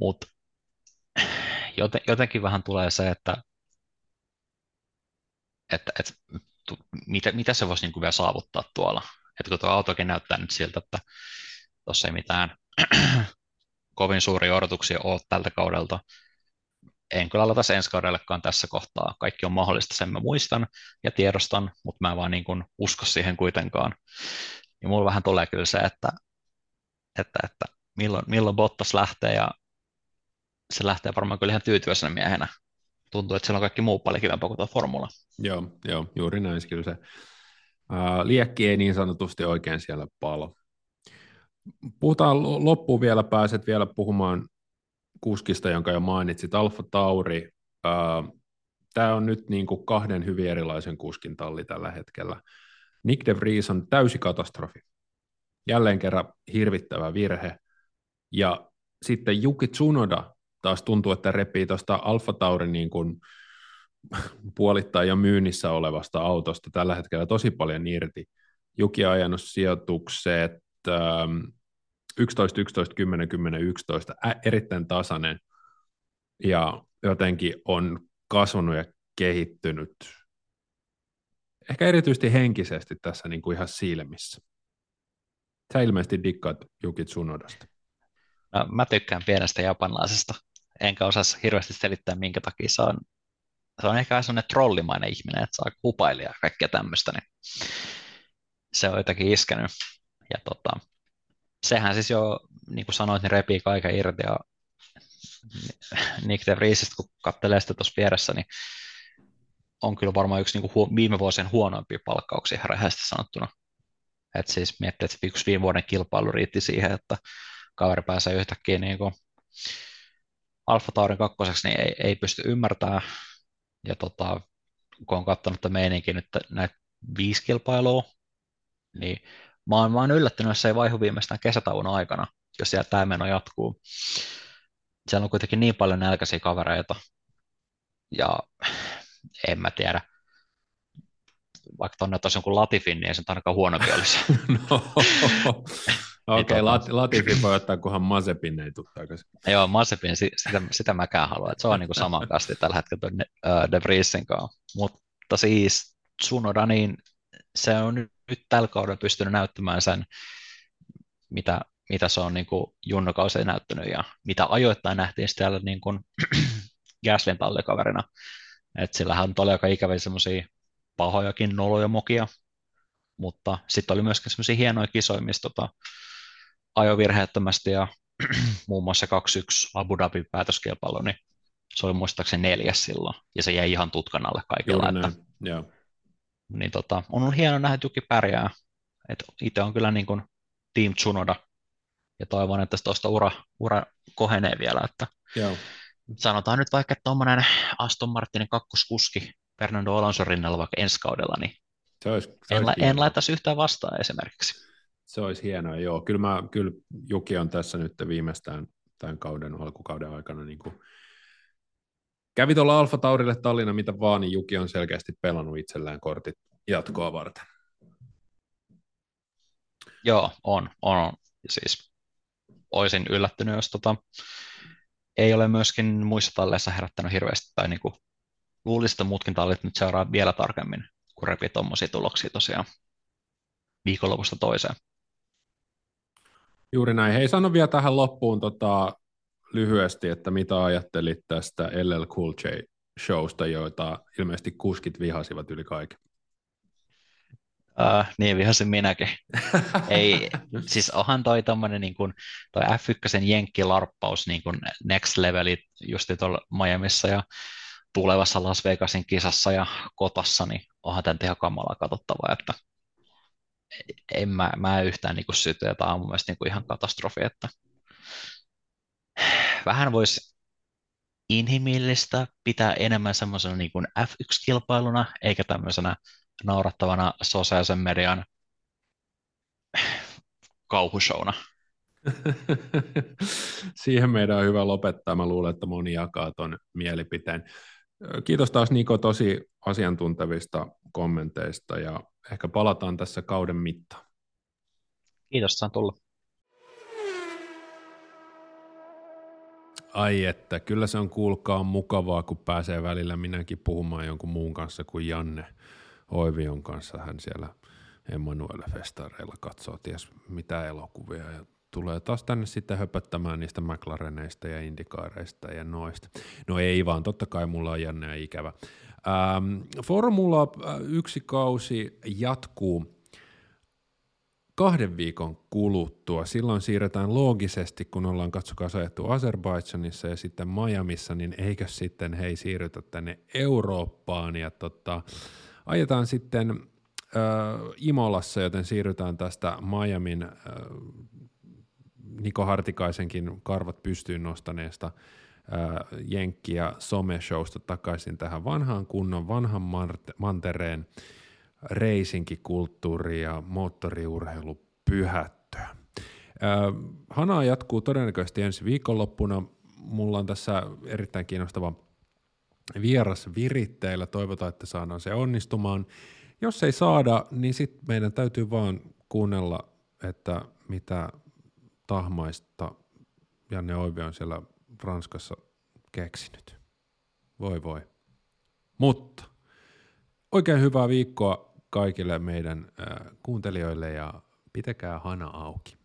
Mutta joten, jotenkin vähän tulee se, että, että, että mitä, mitä se voisi niin vielä saavuttaa tuolla. Että kun tuo autokin näyttää nyt siltä, että tuossa ei mitään [CLEARS THROAT] kovin suuria odotuksia ole tältä kaudelta. En kyllä aloita ensi kaudellekaan tässä kohtaa. Kaikki on mahdollista, sen mä muistan ja tiedostan, mutta mä en vaan niin kuin usko siihen kuitenkaan. Ja mulla vähän tulee kyllä se, että, että, että milloin, milloin Bottas lähtee ja se lähtee varmaan kyllä ihan tyytyväisenä miehenä. Tuntuu, että siellä on kaikki muu paljon kivempaa kuin tuo formula. Joo, joo juuri näin. Kyllä se ää, liekki ei niin sanotusti oikein siellä palo. Puhutaan loppuun vielä, pääset vielä puhumaan kuskista, jonka jo mainitsit, Alfa Tauri. Tämä on nyt niin kuin kahden hyvin erilaisen kuskin talli tällä hetkellä. Nick de Vries on täysi katastrofi. Jälleen kerran hirvittävä virhe. Ja sitten Juki Tsunoda taas tuntuu, että repii tuosta Alfa Tauri niin kuin [LAUGHS] puolittain jo myynnissä olevasta autosta tällä hetkellä tosi paljon irti. Juki on ajanut sijoitukset 11, 11, 10, 10, 11, ä, erittäin tasainen ja jotenkin on kasvanut ja kehittynyt ehkä erityisesti henkisesti tässä niin kuin ihan silmissä. Sä ilmeisesti dikkaat Juki Tsunodasta. No, mä tykkään pienestä japanlaisesta, enkä osaa hirveästi selittää, minkä takia se on. Se on ehkä sellainen trollimainen ihminen, että saa kupailia ja kaikkea tämmöistä, niin se on jotakin iskenyt. Ja tota, sehän siis jo, niin kuin sanoit, niin repii kaiken irti ja Nick de kun katselee sitä tuossa vieressä, niin on kyllä varmaan yksi niin kuin viime vuosien huonoimpia palkkauksia rehellisesti sanottuna. Et siis miettii, että yksi viime vuoden kilpailu riitti siihen, että kaveri pääsee yhtäkkiä niin kuin Alfa Taurin kakkoseksi niin ei, ei pysty ymmärtämään. Ja tota, kun on katsonut että meininkin nyt näitä viisi kilpailua, niin mä oon, mä oon yllättynyt, jos se ei vaihu viimeistään kesätauon aikana, jos siellä tämä meno jatkuu. Siellä on kuitenkin niin paljon nälkäisiä kavereita, ja en mä tiedä, vaikka tuonne olisi jonkun Latifin, niin ei se ainakaan huonompi olisi. [LAUGHS] no, Okei, okay, tota... Latifi voi ottaa, kunhan Mazepin ei tule takaisin. Joo, Mazepin, sitä, sitä mäkään haluan, että se on niin saman kasti tällä hetkellä tuon uh, De Vriesin kanssa. Mutta siis Tsunoda, niin se on nyt, tällä kaudella pystynyt näyttämään sen, mitä, mitä se on niin junnokausi näyttänyt ja mitä ajoittain nähtiin siellä niin kuin [CLEARS THROAT] Gaslin tallikaverina. Että sillähän on aika ikäviä semmoisia pahojakin noloja mokia, mutta sitten oli myöskin semmoisia hienoja kisoja, missä tota, ajo virheettömästi ja [CLEARS THROAT] muun muassa 2-1 Abu Dhabi päätöskilpailu, niin se oli muistaakseni neljäs silloin, ja se jäi ihan tutkan alle kaikilla. että, Joo. Niin tota, on ollut hieno nähdä, että Juki pärjää. Et itse on kyllä niin kuin Team Tsunoda, ja toivon, että tuosta ura, ura kohenee vielä. Että Joo. Sanotaan nyt vaikka, että tuommoinen Aston Martinin kakkoskuski Fernando Alonso rinnalla vaikka ensi kaudella, niin se olisi, se en, olisi en laittaisi yhtään vastaan esimerkiksi. Se olisi hienoa, joo. Kyllä, mä, kyllä Juki on tässä nyt viimeistään tämän kauden, alkukauden aikana niin kuin kävi tuolla Alfa Taurille Tallinna mitä vaan, niin Juki on selkeästi pelannut itselleen kortit jatkoa varten. Joo, on, on, on. Siis olisin yllättynyt, jos tota, ei ole myöskin muissa talleissa herättänyt hirveästi, tai niin kuin, luulisin, että muutkin tallit nyt seuraa vielä tarkemmin, kun repii tuommoisia tuloksia tosiaan viikonlopusta toiseen. Juuri näin. Hei, sano vielä tähän loppuun tota, lyhyesti, että mitä ajattelit tästä LL Cool J showsta, joita ilmeisesti kuskit vihasivat yli kaiken? Uh, niin, minäkin. [LAUGHS] Ei, siis onhan toi tommonen niin kuin, toi F1 jenkkilarppaus niin kuin next levelit just tuolla Miamiissa ja tulevassa Las Vegasin kisassa ja kotassa, niin onhan tämän ihan kamalaa katsottavaa, että en mä, mä yhtään niin syty, ja tämä on mun mielestä niin kuin ihan katastrofi, että vähän voisi inhimillistä pitää enemmän semmoisena niin kuin F1-kilpailuna, eikä tämmöisenä naurattavana sosiaalisen median kauhushowna. [LAUGHS] Siihen meidän on hyvä lopettaa. Mä luulen, että moni jakaa tuon mielipiteen. Kiitos taas Niko tosi asiantuntevista kommenteista ja ehkä palataan tässä kauden mittaan. Kiitos, saan tulla. Ai että, kyllä se on kuulkaa mukavaa, kun pääsee välillä minäkin puhumaan jonkun muun kanssa kuin Janne Oivion kanssa. Hän siellä Emanuele Festareilla katsoo ties mitä elokuvia ja tulee taas tänne sitten höpöttämään niistä McLareneista ja Indikaareista ja noista. No ei vaan, totta kai mulla on Janne ja ikävä. Ähm, Formula 1 kausi jatkuu kahden viikon kuluttua. Silloin siirretään loogisesti, kun ollaan katsokaa ajettu Azerbaidžanissa ja sitten Miamissa, niin eikö sitten hei siirrytä tänne Eurooppaan ja tota, ajetaan sitten äh, Imolassa, joten siirrytään tästä Miamin äh, Niko Hartikaisenkin karvat pystyyn nostaneesta äh, Jenkki- ja someshowsta takaisin tähän vanhaan kunnon, vanhan mantereen reisinkikulttuuri ja moottoriurheilu pyhättöä. Hanaa jatkuu todennäköisesti ensi viikonloppuna. Mulla on tässä erittäin kiinnostava vieras viritteillä. Toivotaan, että saadaan se onnistumaan. Jos ei saada, niin sitten meidän täytyy vaan kuunnella, että mitä tahmaista Janne Oivi on siellä Ranskassa keksinyt. Voi voi. Mutta oikein hyvää viikkoa kaikille meidän kuuntelijoille ja pitäkää hana auki.